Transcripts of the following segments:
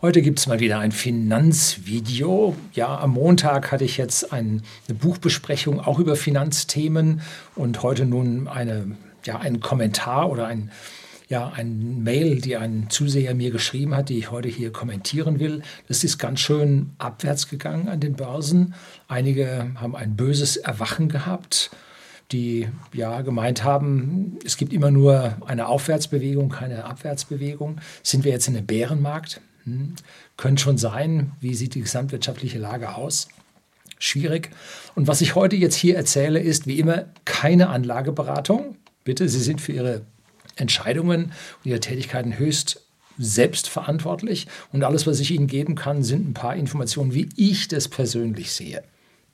Heute gibt es mal wieder ein Finanzvideo. Ja, am Montag hatte ich jetzt ein, eine Buchbesprechung auch über Finanzthemen und heute nun eine, ja, einen Kommentar oder ein, ja, ein Mail, die ein Zuseher mir geschrieben hat, die ich heute hier kommentieren will. Das ist ganz schön abwärts gegangen an den Börsen. Einige haben ein böses Erwachen gehabt die ja gemeint haben, es gibt immer nur eine Aufwärtsbewegung, keine Abwärtsbewegung. Sind wir jetzt in einem Bärenmarkt? Hm. Könnte schon sein. Wie sieht die gesamtwirtschaftliche Lage aus? Schwierig. Und was ich heute jetzt hier erzähle, ist wie immer keine Anlageberatung. Bitte, Sie sind für Ihre Entscheidungen und Ihre Tätigkeiten höchst selbstverantwortlich. Und alles, was ich Ihnen geben kann, sind ein paar Informationen, wie ich das persönlich sehe.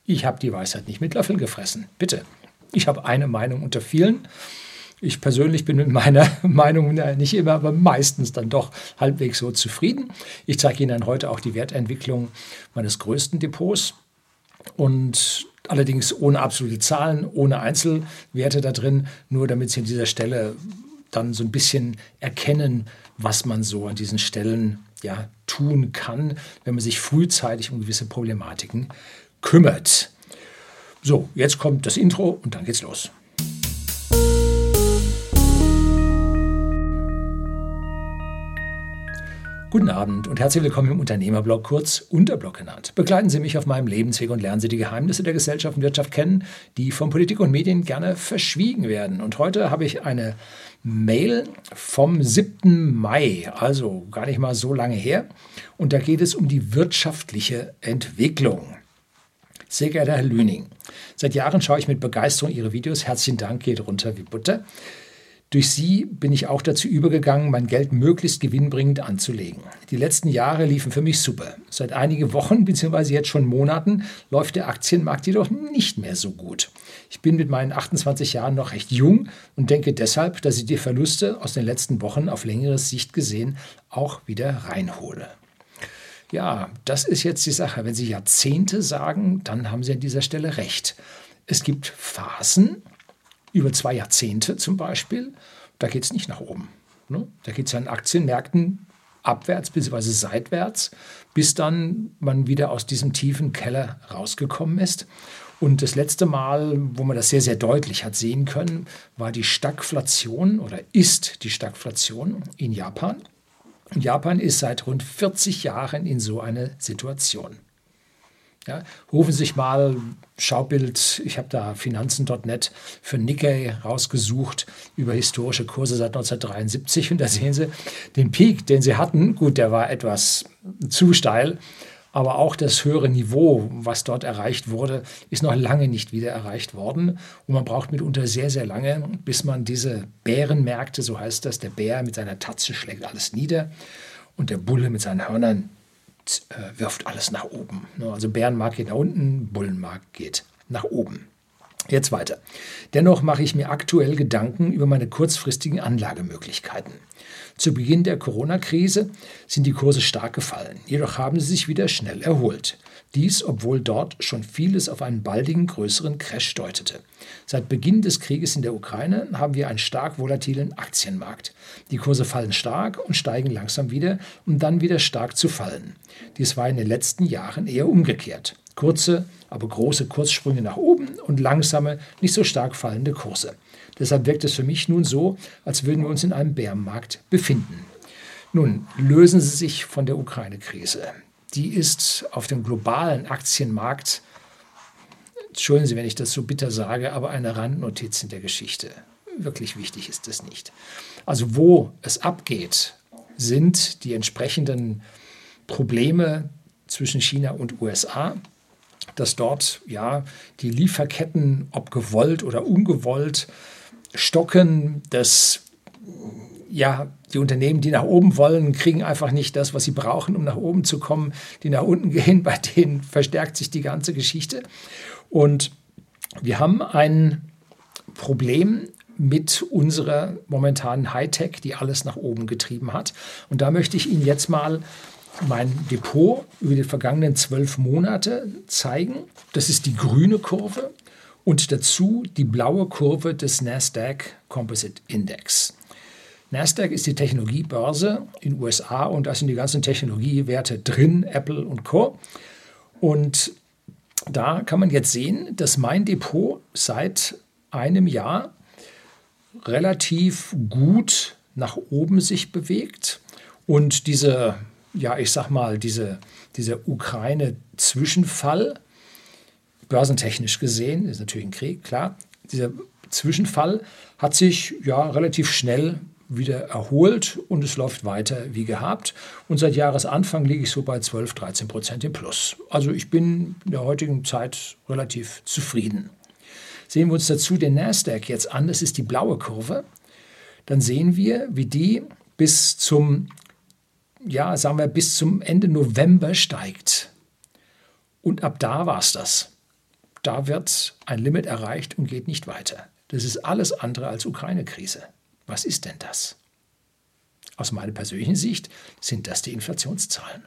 Ich habe die Weisheit nicht mit Löffeln gefressen. Bitte. Ich habe eine Meinung unter vielen. Ich persönlich bin mit meiner Meinung nicht immer, aber meistens dann doch halbwegs so zufrieden. Ich zeige Ihnen heute auch die Wertentwicklung meines größten Depots und allerdings ohne absolute Zahlen, ohne Einzelwerte da drin, nur damit Sie an dieser Stelle dann so ein bisschen erkennen, was man so an diesen Stellen ja, tun kann, wenn man sich frühzeitig um gewisse Problematiken kümmert. So, jetzt kommt das Intro und dann geht's los. Guten Abend und herzlich willkommen im Unternehmerblog, kurz Unterblog genannt. Begleiten Sie mich auf meinem Lebensweg und lernen Sie die Geheimnisse der Gesellschaft und Wirtschaft kennen, die von Politik und Medien gerne verschwiegen werden. Und heute habe ich eine Mail vom 7. Mai, also gar nicht mal so lange her. Und da geht es um die wirtschaftliche Entwicklung. Sehr geehrter Herr Lüning, seit Jahren schaue ich mit Begeisterung Ihre Videos. Herzlichen Dank, geht runter wie Butter. Durch sie bin ich auch dazu übergegangen, mein Geld möglichst gewinnbringend anzulegen. Die letzten Jahre liefen für mich super. Seit einigen Wochen bzw. jetzt schon Monaten läuft der Aktienmarkt jedoch nicht mehr so gut. Ich bin mit meinen 28 Jahren noch recht jung und denke deshalb, dass ich die Verluste aus den letzten Wochen auf längere Sicht gesehen auch wieder reinhole. Ja, das ist jetzt die Sache. Wenn Sie Jahrzehnte sagen, dann haben Sie an dieser Stelle recht. Es gibt Phasen, über zwei Jahrzehnte zum Beispiel, da geht es nicht nach oben. Ne? Da geht es an Aktienmärkten abwärts bzw. seitwärts, bis dann man wieder aus diesem tiefen Keller rausgekommen ist. Und das letzte Mal, wo man das sehr, sehr deutlich hat sehen können, war die Stagflation oder ist die Stagflation in Japan. Und Japan ist seit rund 40 Jahren in so einer Situation. Ja, rufen Sie sich mal Schaubild, ich habe da Finanzen.net für Nikkei rausgesucht über historische Kurse seit 1973 und da sehen Sie den Peak, den Sie hatten. Gut, der war etwas zu steil, aber auch das höhere Niveau, was dort erreicht wurde, ist noch lange nicht wieder erreicht worden. Und man braucht mitunter sehr, sehr lange, bis man diese Bärenmärkte, so heißt das, der Bär mit seiner Tatze schlägt alles nieder und der Bulle mit seinen Hörnern äh, wirft alles nach oben. Ne, also Bärenmarkt geht nach unten, Bullenmarkt geht nach oben. Jetzt weiter. Dennoch mache ich mir aktuell Gedanken über meine kurzfristigen Anlagemöglichkeiten. Zu Beginn der Corona-Krise sind die Kurse stark gefallen, jedoch haben sie sich wieder schnell erholt. Dies, obwohl dort schon vieles auf einen baldigen größeren Crash deutete. Seit Beginn des Krieges in der Ukraine haben wir einen stark volatilen Aktienmarkt. Die Kurse fallen stark und steigen langsam wieder, um dann wieder stark zu fallen. Dies war in den letzten Jahren eher umgekehrt. Kurze, aber große Kurzsprünge nach oben und langsame, nicht so stark fallende Kurse. Deshalb wirkt es für mich nun so, als würden wir uns in einem Bärenmarkt befinden. Nun, lösen Sie sich von der Ukraine-Krise die ist auf dem globalen Aktienmarkt, entschuldigen Sie, wenn ich das so bitter sage, aber eine Randnotiz in der Geschichte. Wirklich wichtig ist das nicht. Also wo es abgeht, sind die entsprechenden Probleme zwischen China und USA, dass dort ja die Lieferketten, ob gewollt oder ungewollt, stocken, dass ja, die Unternehmen, die nach oben wollen, kriegen einfach nicht das, was sie brauchen, um nach oben zu kommen. Die nach unten gehen, bei denen verstärkt sich die ganze Geschichte. Und wir haben ein Problem mit unserer momentanen Hightech, die alles nach oben getrieben hat. Und da möchte ich Ihnen jetzt mal mein Depot über die vergangenen zwölf Monate zeigen. Das ist die grüne Kurve und dazu die blaue Kurve des NASDAQ Composite Index. Nasdaq ist die Technologiebörse in den USA und da sind die ganzen Technologiewerte drin, Apple und Co. Und da kann man jetzt sehen, dass mein Depot seit einem Jahr relativ gut nach oben sich bewegt und diese, ja, ich sag mal, diese, dieser Ukraine-Zwischenfall, börsentechnisch gesehen, ist natürlich ein Krieg, klar, dieser Zwischenfall hat sich ja relativ schnell wieder erholt und es läuft weiter wie gehabt. Und seit Jahresanfang liege ich so bei 12, 13 Prozent im Plus. Also ich bin in der heutigen Zeit relativ zufrieden. Sehen wir uns dazu den Nasdaq jetzt an, das ist die blaue Kurve, dann sehen wir, wie die bis zum, ja, sagen wir, bis zum Ende November steigt. Und ab da war es das. Da wird ein Limit erreicht und geht nicht weiter. Das ist alles andere als Ukraine-Krise. Was ist denn das? Aus meiner persönlichen Sicht sind das die Inflationszahlen.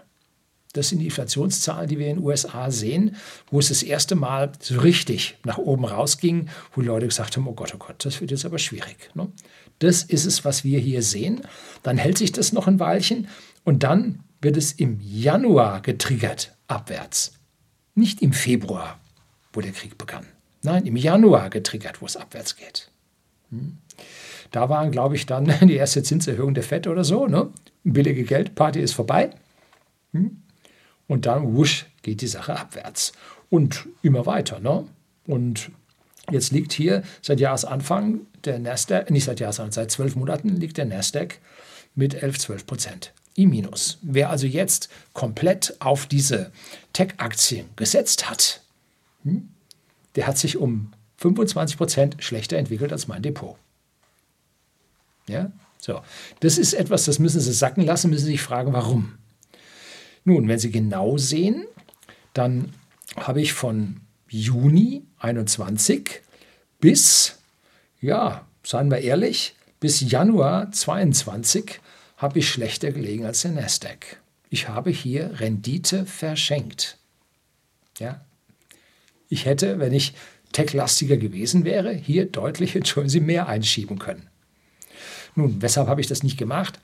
Das sind die Inflationszahlen, die wir in den USA sehen, wo es das erste Mal so richtig nach oben rausging, wo die Leute gesagt haben, oh Gott, oh Gott, das wird jetzt aber schwierig. Ne? Das ist es, was wir hier sehen. Dann hält sich das noch ein Weilchen und dann wird es im Januar getriggert abwärts. Nicht im Februar, wo der Krieg begann. Nein, im Januar getriggert, wo es abwärts geht. Hm? Da waren, glaube ich, dann die erste Zinserhöhung der FED oder so. Ne? Billige Geldparty ist vorbei. Hm? Und dann, wusch, geht die Sache abwärts. Und immer weiter. Ne? Und jetzt liegt hier seit Jahresanfang der Nasdaq, nicht seit Jahresanfang, seit zwölf Monaten liegt der Nasdaq mit 11, 12 Prozent im Minus. Wer also jetzt komplett auf diese Tech-Aktien gesetzt hat, hm, der hat sich um 25 Prozent schlechter entwickelt als mein Depot. Ja, so. Das ist etwas, das müssen Sie sacken lassen, müssen Sie sich fragen, warum. Nun, wenn Sie genau sehen, dann habe ich von Juni 21 bis, ja, seien wir ehrlich, bis Januar 22 habe ich schlechter gelegen als der Nasdaq. Ich habe hier Rendite verschenkt. Ja, ich hätte, wenn ich techlastiger gewesen wäre, hier deutlich, entschuldigen Sie, mehr einschieben können. Nun, weshalb habe ich das nicht gemacht?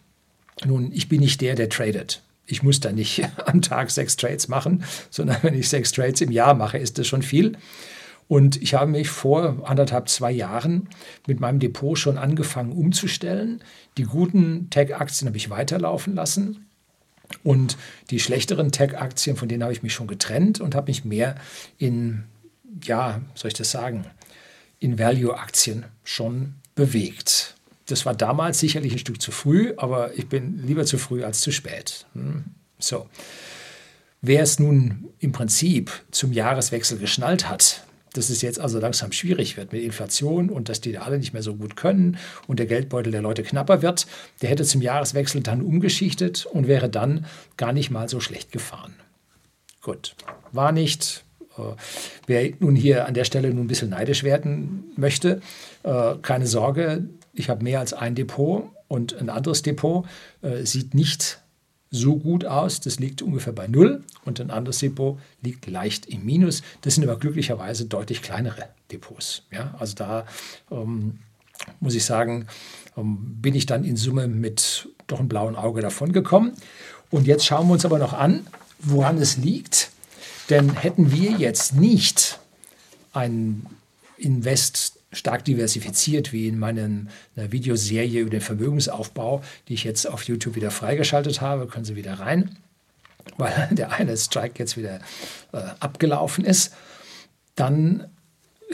Nun, ich bin nicht der, der tradet. Ich muss da nicht am Tag sechs Trades machen, sondern wenn ich sechs Trades im Jahr mache, ist das schon viel. Und ich habe mich vor anderthalb, zwei Jahren mit meinem Depot schon angefangen umzustellen. Die guten Tech-Aktien habe ich weiterlaufen lassen. Und die schlechteren Tech-Aktien, von denen habe ich mich schon getrennt und habe mich mehr in ja, soll ich das sagen, in Value-Aktien schon bewegt. Das war damals sicherlich ein Stück zu früh, aber ich bin lieber zu früh als zu spät. Hm? So. Wer es nun im Prinzip zum Jahreswechsel geschnallt hat, dass es jetzt also langsam schwierig wird mit Inflation und dass die alle nicht mehr so gut können und der Geldbeutel der Leute knapper wird, der hätte zum Jahreswechsel dann umgeschichtet und wäre dann gar nicht mal so schlecht gefahren. Gut, war nicht, äh, wer nun hier an der Stelle nun ein bisschen neidisch werden möchte, äh, keine Sorge, ich habe mehr als ein Depot und ein anderes Depot äh, sieht nicht so gut aus. Das liegt ungefähr bei Null und ein anderes Depot liegt leicht im Minus. Das sind aber glücklicherweise deutlich kleinere Depots. Ja, also da ähm, muss ich sagen, ähm, bin ich dann in Summe mit doch einem blauen Auge davon gekommen. Und jetzt schauen wir uns aber noch an, woran es liegt. Denn hätten wir jetzt nicht ein Invest stark diversifiziert, wie in meiner Videoserie über den Vermögensaufbau, die ich jetzt auf YouTube wieder freigeschaltet habe, können Sie wieder rein, weil der eine Strike jetzt wieder äh, abgelaufen ist, dann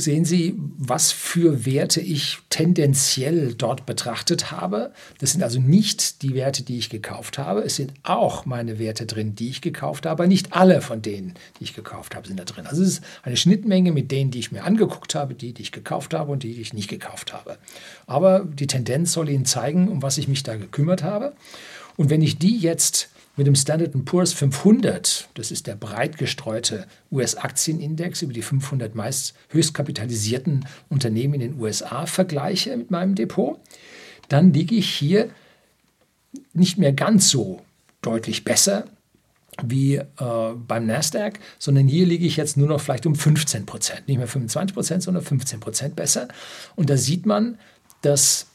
sehen Sie, was für Werte ich tendenziell dort betrachtet habe. Das sind also nicht die Werte, die ich gekauft habe. Es sind auch meine Werte drin, die ich gekauft habe. Nicht alle von denen, die ich gekauft habe, sind da drin. Also es ist eine Schnittmenge mit denen, die ich mir angeguckt habe, die, die ich gekauft habe und die, die ich nicht gekauft habe. Aber die Tendenz soll Ihnen zeigen, um was ich mich da gekümmert habe. Und wenn ich die jetzt mit dem Standard Poor's 500, das ist der breit gestreute US-Aktienindex über die 500 meist höchst kapitalisierten Unternehmen in den USA, vergleiche mit meinem Depot, dann liege ich hier nicht mehr ganz so deutlich besser wie äh, beim Nasdaq, sondern hier liege ich jetzt nur noch vielleicht um 15 Prozent, nicht mehr 25 Prozent, sondern 15 Prozent besser. Und da sieht man, dass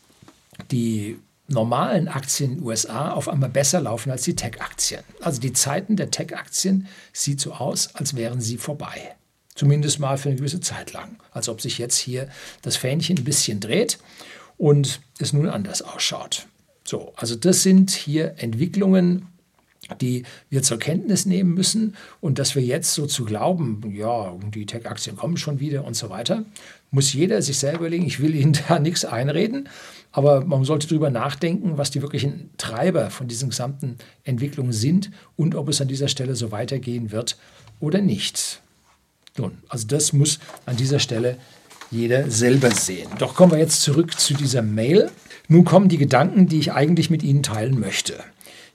die normalen Aktien in den USA auf einmal besser laufen als die Tech-Aktien. Also die Zeiten der Tech-Aktien sieht so aus, als wären sie vorbei. Zumindest mal für eine gewisse Zeit lang. Als ob sich jetzt hier das Fähnchen ein bisschen dreht und es nun anders ausschaut. So, also das sind hier Entwicklungen, die wir zur Kenntnis nehmen müssen und dass wir jetzt so zu glauben, ja, die Tech-Aktien kommen schon wieder und so weiter, muss jeder sich selber überlegen. Ich will Ihnen da nichts einreden, aber man sollte darüber nachdenken, was die wirklichen Treiber von diesen gesamten Entwicklungen sind und ob es an dieser Stelle so weitergehen wird oder nicht. Nun, also das muss an dieser Stelle jeder selber sehen. Doch kommen wir jetzt zurück zu dieser Mail. Nun kommen die Gedanken, die ich eigentlich mit Ihnen teilen möchte.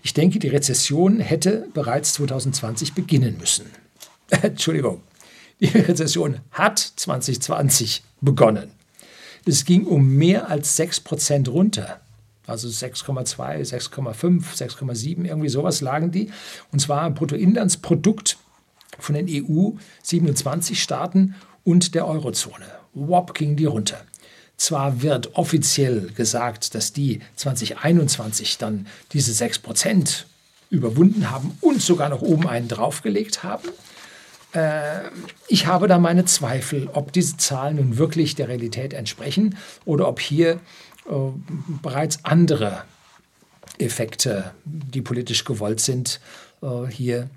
Ich denke, die Rezession hätte bereits 2020 beginnen müssen. Entschuldigung, die Rezession hat 2020 begonnen. Es ging um mehr als 6 Prozent runter. Also 6,2, 6,5, 6,7, irgendwie sowas lagen die. Und zwar Bruttoinlandsprodukt von den EU 27 Staaten und der Eurozone. Wop ging die runter. Zwar wird offiziell gesagt, dass die 2021 dann diese 6% überwunden haben und sogar noch oben einen draufgelegt haben. Äh, ich habe da meine Zweifel, ob diese Zahlen nun wirklich der Realität entsprechen oder ob hier äh, bereits andere Effekte, die politisch gewollt sind, äh, hier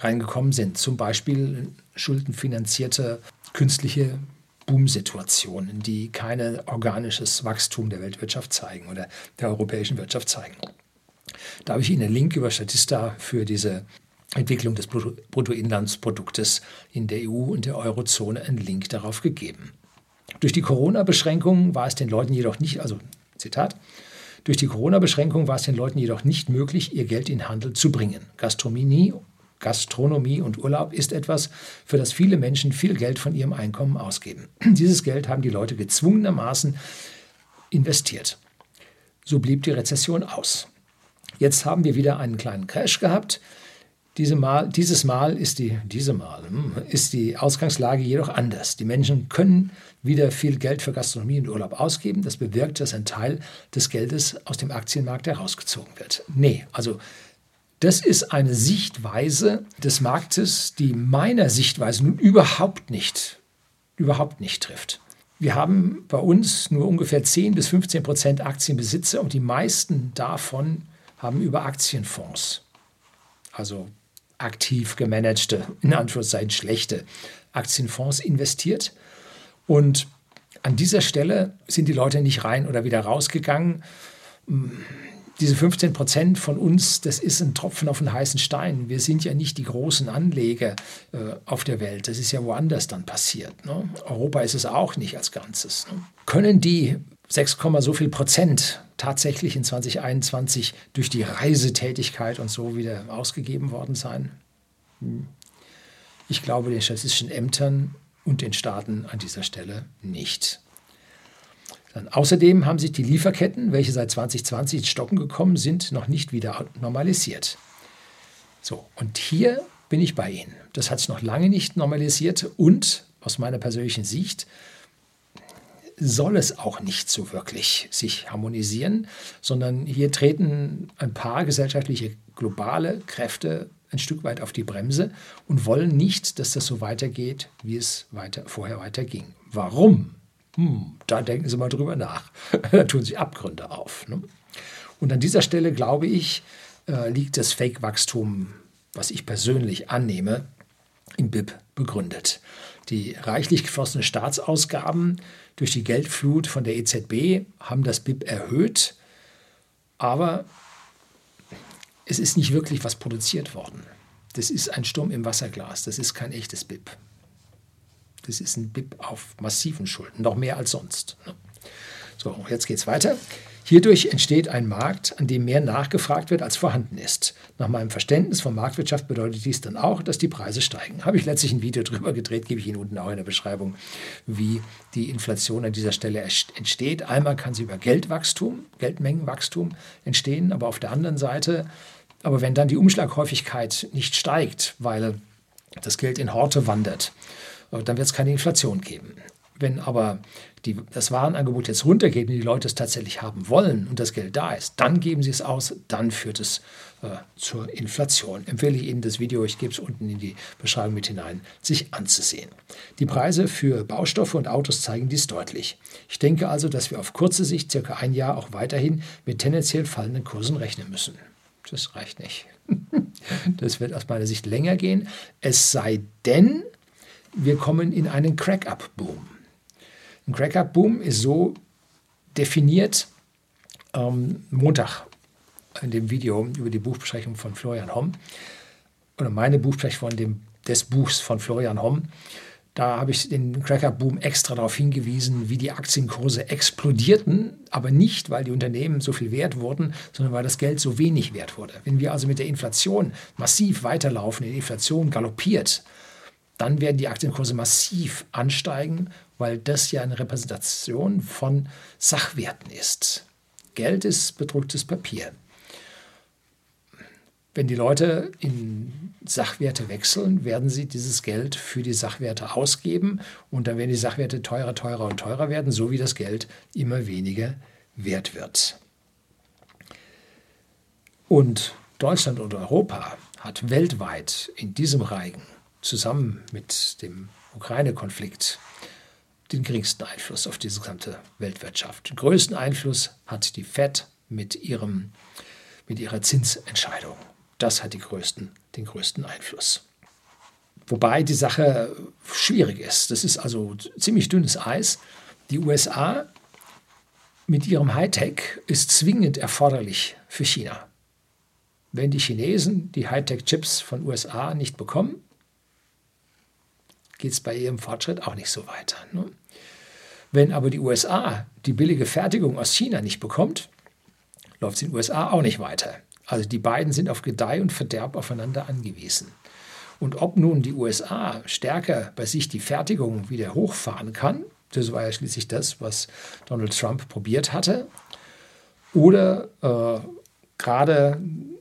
reingekommen sind. Zum Beispiel schuldenfinanzierte künstliche Boomsituationen, die kein organisches Wachstum der Weltwirtschaft zeigen oder der europäischen Wirtschaft zeigen. Da habe ich Ihnen einen Link über Statista für diese Entwicklung des Bruttoinlandsproduktes in der EU und der Eurozone einen Link darauf gegeben. Durch die Corona-Beschränkungen war es den Leuten jedoch nicht, also Zitat, durch die Corona-Beschränkungen war es den Leuten jedoch nicht möglich, ihr Geld in Handel zu bringen. Gastronomie Gastronomie und Urlaub ist etwas, für das viele Menschen viel Geld von ihrem Einkommen ausgeben. Dieses Geld haben die Leute gezwungenermaßen investiert. So blieb die Rezession aus. Jetzt haben wir wieder einen kleinen Crash gehabt. Diese Mal, dieses Mal ist die, diese Mal hm, ist die Ausgangslage jedoch anders. Die Menschen können wieder viel Geld für Gastronomie und Urlaub ausgeben. Das bewirkt, dass ein Teil des Geldes aus dem Aktienmarkt herausgezogen wird. Nee, also das ist eine Sichtweise des Marktes, die meiner Sichtweise nun überhaupt nicht, überhaupt nicht trifft. Wir haben bei uns nur ungefähr 10 bis 15 Prozent Aktienbesitzer und die meisten davon haben über Aktienfonds, also aktiv gemanagte, in Anführungszeichen schlechte Aktienfonds investiert. Und an dieser Stelle sind die Leute nicht rein oder wieder rausgegangen diese 15 Prozent von uns, das ist ein Tropfen auf einen heißen Stein. Wir sind ja nicht die großen Anleger äh, auf der Welt. Das ist ja woanders dann passiert. Ne? Europa ist es auch nicht als Ganzes. Ne? Können die 6, so viel Prozent tatsächlich in 2021 durch die Reisetätigkeit und so wieder ausgegeben worden sein? Hm. Ich glaube den statistischen Ämtern und den Staaten an dieser Stelle nicht. Dann außerdem haben sich die Lieferketten, welche seit 2020 ins Stocken gekommen sind, noch nicht wieder normalisiert. So, und hier bin ich bei Ihnen. Das hat sich noch lange nicht normalisiert und aus meiner persönlichen Sicht soll es auch nicht so wirklich sich harmonisieren, sondern hier treten ein paar gesellschaftliche globale Kräfte ein Stück weit auf die Bremse und wollen nicht, dass das so weitergeht, wie es weiter, vorher weiterging. Warum? Hm, da denken Sie mal drüber nach. da tun sich Abgründe auf. Ne? Und an dieser Stelle, glaube ich, äh, liegt das Fake-Wachstum, was ich persönlich annehme, im BIP begründet. Die reichlich geflossenen Staatsausgaben durch die Geldflut von der EZB haben das BIP erhöht, aber es ist nicht wirklich was produziert worden. Das ist ein Sturm im Wasserglas, das ist kein echtes BIP. Das ist ein BIP auf massiven Schulden, noch mehr als sonst. So, jetzt geht es weiter. Hierdurch entsteht ein Markt, an dem mehr nachgefragt wird, als vorhanden ist. Nach meinem Verständnis von Marktwirtschaft bedeutet dies dann auch, dass die Preise steigen. Habe ich letztlich ein Video drüber gedreht, gebe ich Ihnen unten auch in der Beschreibung, wie die Inflation an dieser Stelle entsteht. Einmal kann sie über Geldwachstum, Geldmengenwachstum entstehen, aber auf der anderen Seite, aber wenn dann die Umschlaghäufigkeit nicht steigt, weil das Geld in Horte wandert, dann wird es keine Inflation geben. Wenn aber die, das Warenangebot jetzt runtergeht und die Leute es tatsächlich haben wollen und das Geld da ist, dann geben sie es aus, dann führt es äh, zur Inflation. Empfehle ich Ihnen das Video, ich gebe es unten in die Beschreibung mit hinein, sich anzusehen. Die Preise für Baustoffe und Autos zeigen dies deutlich. Ich denke also, dass wir auf kurze Sicht circa ein Jahr auch weiterhin mit tendenziell fallenden Kursen rechnen müssen. Das reicht nicht. Das wird aus meiner Sicht länger gehen. Es sei denn, wir kommen in einen Crack-up-Boom. Ein Crack-up-Boom ist so definiert, ähm, Montag in dem Video über die Buchbesprechung von Florian Homm oder meine Buchbesprechung von dem, des Buchs von Florian Homm. Da habe ich den Cracker-Boom extra darauf hingewiesen, wie die Aktienkurse explodierten, aber nicht, weil die Unternehmen so viel wert wurden, sondern weil das Geld so wenig wert wurde. Wenn wir also mit der Inflation massiv weiterlaufen, die Inflation galoppiert, dann werden die Aktienkurse massiv ansteigen, weil das ja eine Repräsentation von Sachwerten ist. Geld ist bedrucktes Papier. Wenn die Leute in Sachwerte wechseln, werden sie dieses Geld für die Sachwerte ausgeben und dann werden die Sachwerte teurer, teurer und teurer werden, so wie das Geld immer weniger wert wird. Und Deutschland und Europa hat weltweit in diesem Reigen zusammen mit dem Ukraine-Konflikt den geringsten Einfluss auf diese gesamte Weltwirtschaft. Den größten Einfluss hat die Fed mit, ihrem, mit ihrer Zinsentscheidung. Das hat größten, den größten Einfluss. Wobei die Sache schwierig ist. Das ist also ziemlich dünnes Eis. Die USA mit ihrem Hightech ist zwingend erforderlich für China. Wenn die Chinesen die Hightech-Chips von USA nicht bekommen, geht es bei ihrem Fortschritt auch nicht so weiter. Ne? Wenn aber die USA die billige Fertigung aus China nicht bekommt, läuft es in den USA auch nicht weiter. Also die beiden sind auf Gedeih und Verderb aufeinander angewiesen. Und ob nun die USA stärker bei sich die Fertigung wieder hochfahren kann, das war ja schließlich das, was Donald Trump probiert hatte, oder äh, gerade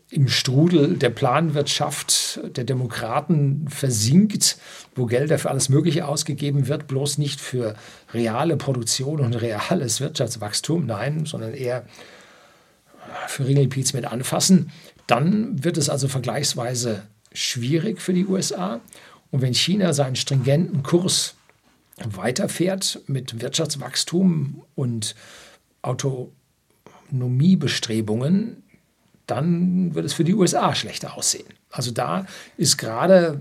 im Strudel der Planwirtschaft der Demokraten versinkt, wo Gelder für alles Mögliche ausgegeben wird, bloß nicht für reale Produktion und reales Wirtschaftswachstum, nein, sondern eher für Ringelpiez mit anfassen, dann wird es also vergleichsweise schwierig für die USA. Und wenn China seinen stringenten Kurs weiterfährt mit Wirtschaftswachstum und Autonomiebestrebungen, dann wird es für die USA schlechter aussehen. Also da ist gerade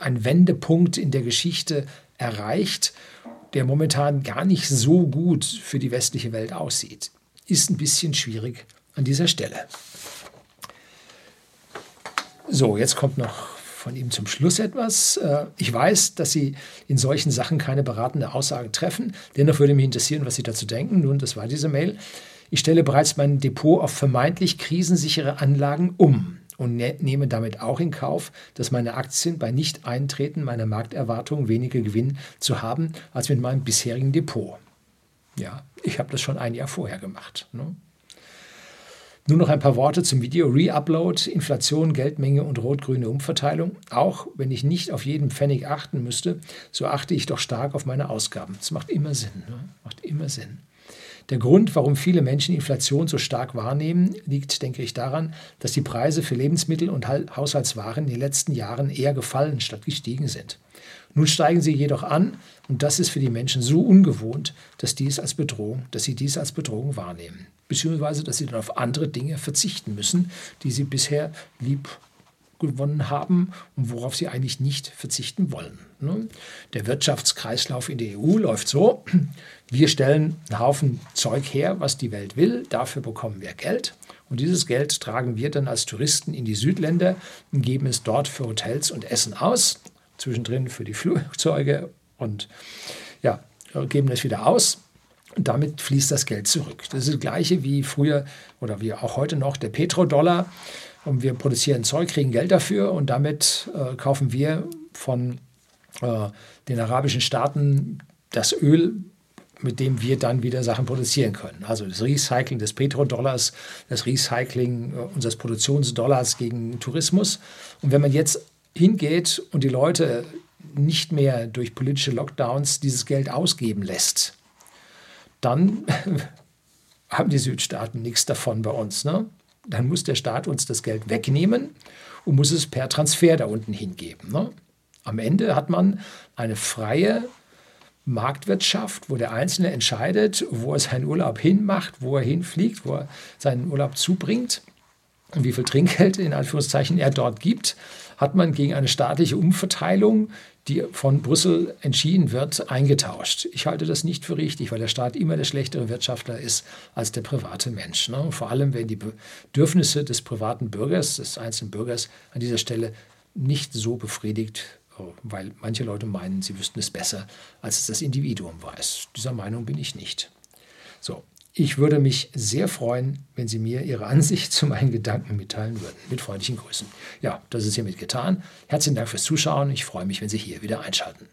ein Wendepunkt in der Geschichte erreicht, der momentan gar nicht so gut für die westliche Welt aussieht. Ist ein bisschen schwierig an dieser Stelle. So, jetzt kommt noch von ihm zum Schluss etwas. Äh, ich weiß, dass Sie in solchen Sachen keine beratende Aussage treffen. Dennoch würde mich interessieren, was Sie dazu denken. Nun, das war diese Mail. Ich stelle bereits mein Depot auf vermeintlich krisensichere Anlagen um und ne-, nehme damit auch in Kauf, dass meine Aktien bei Nicht-Eintreten meiner Markterwartungen weniger Gewinn zu haben als mit meinem bisherigen Depot. Ja, ich habe das schon ein Jahr vorher gemacht. Ne? Nur noch ein paar Worte zum Video. Reupload, Inflation, Geldmenge und rot-grüne Umverteilung. Auch wenn ich nicht auf jeden Pfennig achten müsste, so achte ich doch stark auf meine Ausgaben. Das macht immer Sinn. Ne? Macht immer Sinn. Der Grund, warum viele Menschen Inflation so stark wahrnehmen, liegt, denke ich, daran, dass die Preise für Lebensmittel und Haushaltswaren in den letzten Jahren eher gefallen statt gestiegen sind. Nun steigen sie jedoch an und das ist für die Menschen so ungewohnt, dass, dies als Bedrohung, dass sie dies als Bedrohung wahrnehmen. Beziehungsweise, dass sie dann auf andere Dinge verzichten müssen, die sie bisher lieb gewonnen haben und worauf sie eigentlich nicht verzichten wollen. Ne? Der Wirtschaftskreislauf in der EU läuft so, wir stellen einen Haufen Zeug her, was die Welt will, dafür bekommen wir Geld und dieses Geld tragen wir dann als Touristen in die Südländer und geben es dort für Hotels und Essen aus, zwischendrin für die Flugzeuge und ja, geben es wieder aus. Und damit fließt das Geld zurück. Das ist das gleiche wie früher oder wie auch heute noch der Petrodollar und wir produzieren Zeug, kriegen Geld dafür und damit äh, kaufen wir von äh, den arabischen Staaten das Öl, mit dem wir dann wieder Sachen produzieren können. Also das Recycling des Petrodollars, das Recycling äh, unseres Produktionsdollars gegen Tourismus. Und wenn man jetzt hingeht und die Leute nicht mehr durch politische Lockdowns dieses Geld ausgeben lässt, dann haben die Südstaaten nichts davon bei uns. Ne? Dann muss der Staat uns das Geld wegnehmen und muss es per Transfer da unten hingeben. Ne? Am Ende hat man eine freie Marktwirtschaft, wo der Einzelne entscheidet, wo er seinen Urlaub hinmacht, wo er hinfliegt, wo er seinen Urlaub zubringt wie viel Trinkgeld in Anführungszeichen er dort gibt, hat man gegen eine staatliche Umverteilung, die von Brüssel entschieden wird, eingetauscht. Ich halte das nicht für richtig, weil der Staat immer der schlechtere Wirtschaftler ist als der private Mensch. Ne? Vor allem, wenn die Bedürfnisse des privaten Bürgers, des einzelnen Bürgers an dieser Stelle nicht so befriedigt weil manche Leute meinen, sie wüssten es besser, als es das Individuum weiß. Dieser Meinung bin ich nicht. So, ich würde mich sehr freuen, wenn Sie mir Ihre Ansicht zu meinen Gedanken mitteilen würden. Mit freundlichen Grüßen. Ja, das ist hiermit getan. Herzlichen Dank fürs Zuschauen. Ich freue mich, wenn Sie hier wieder einschalten.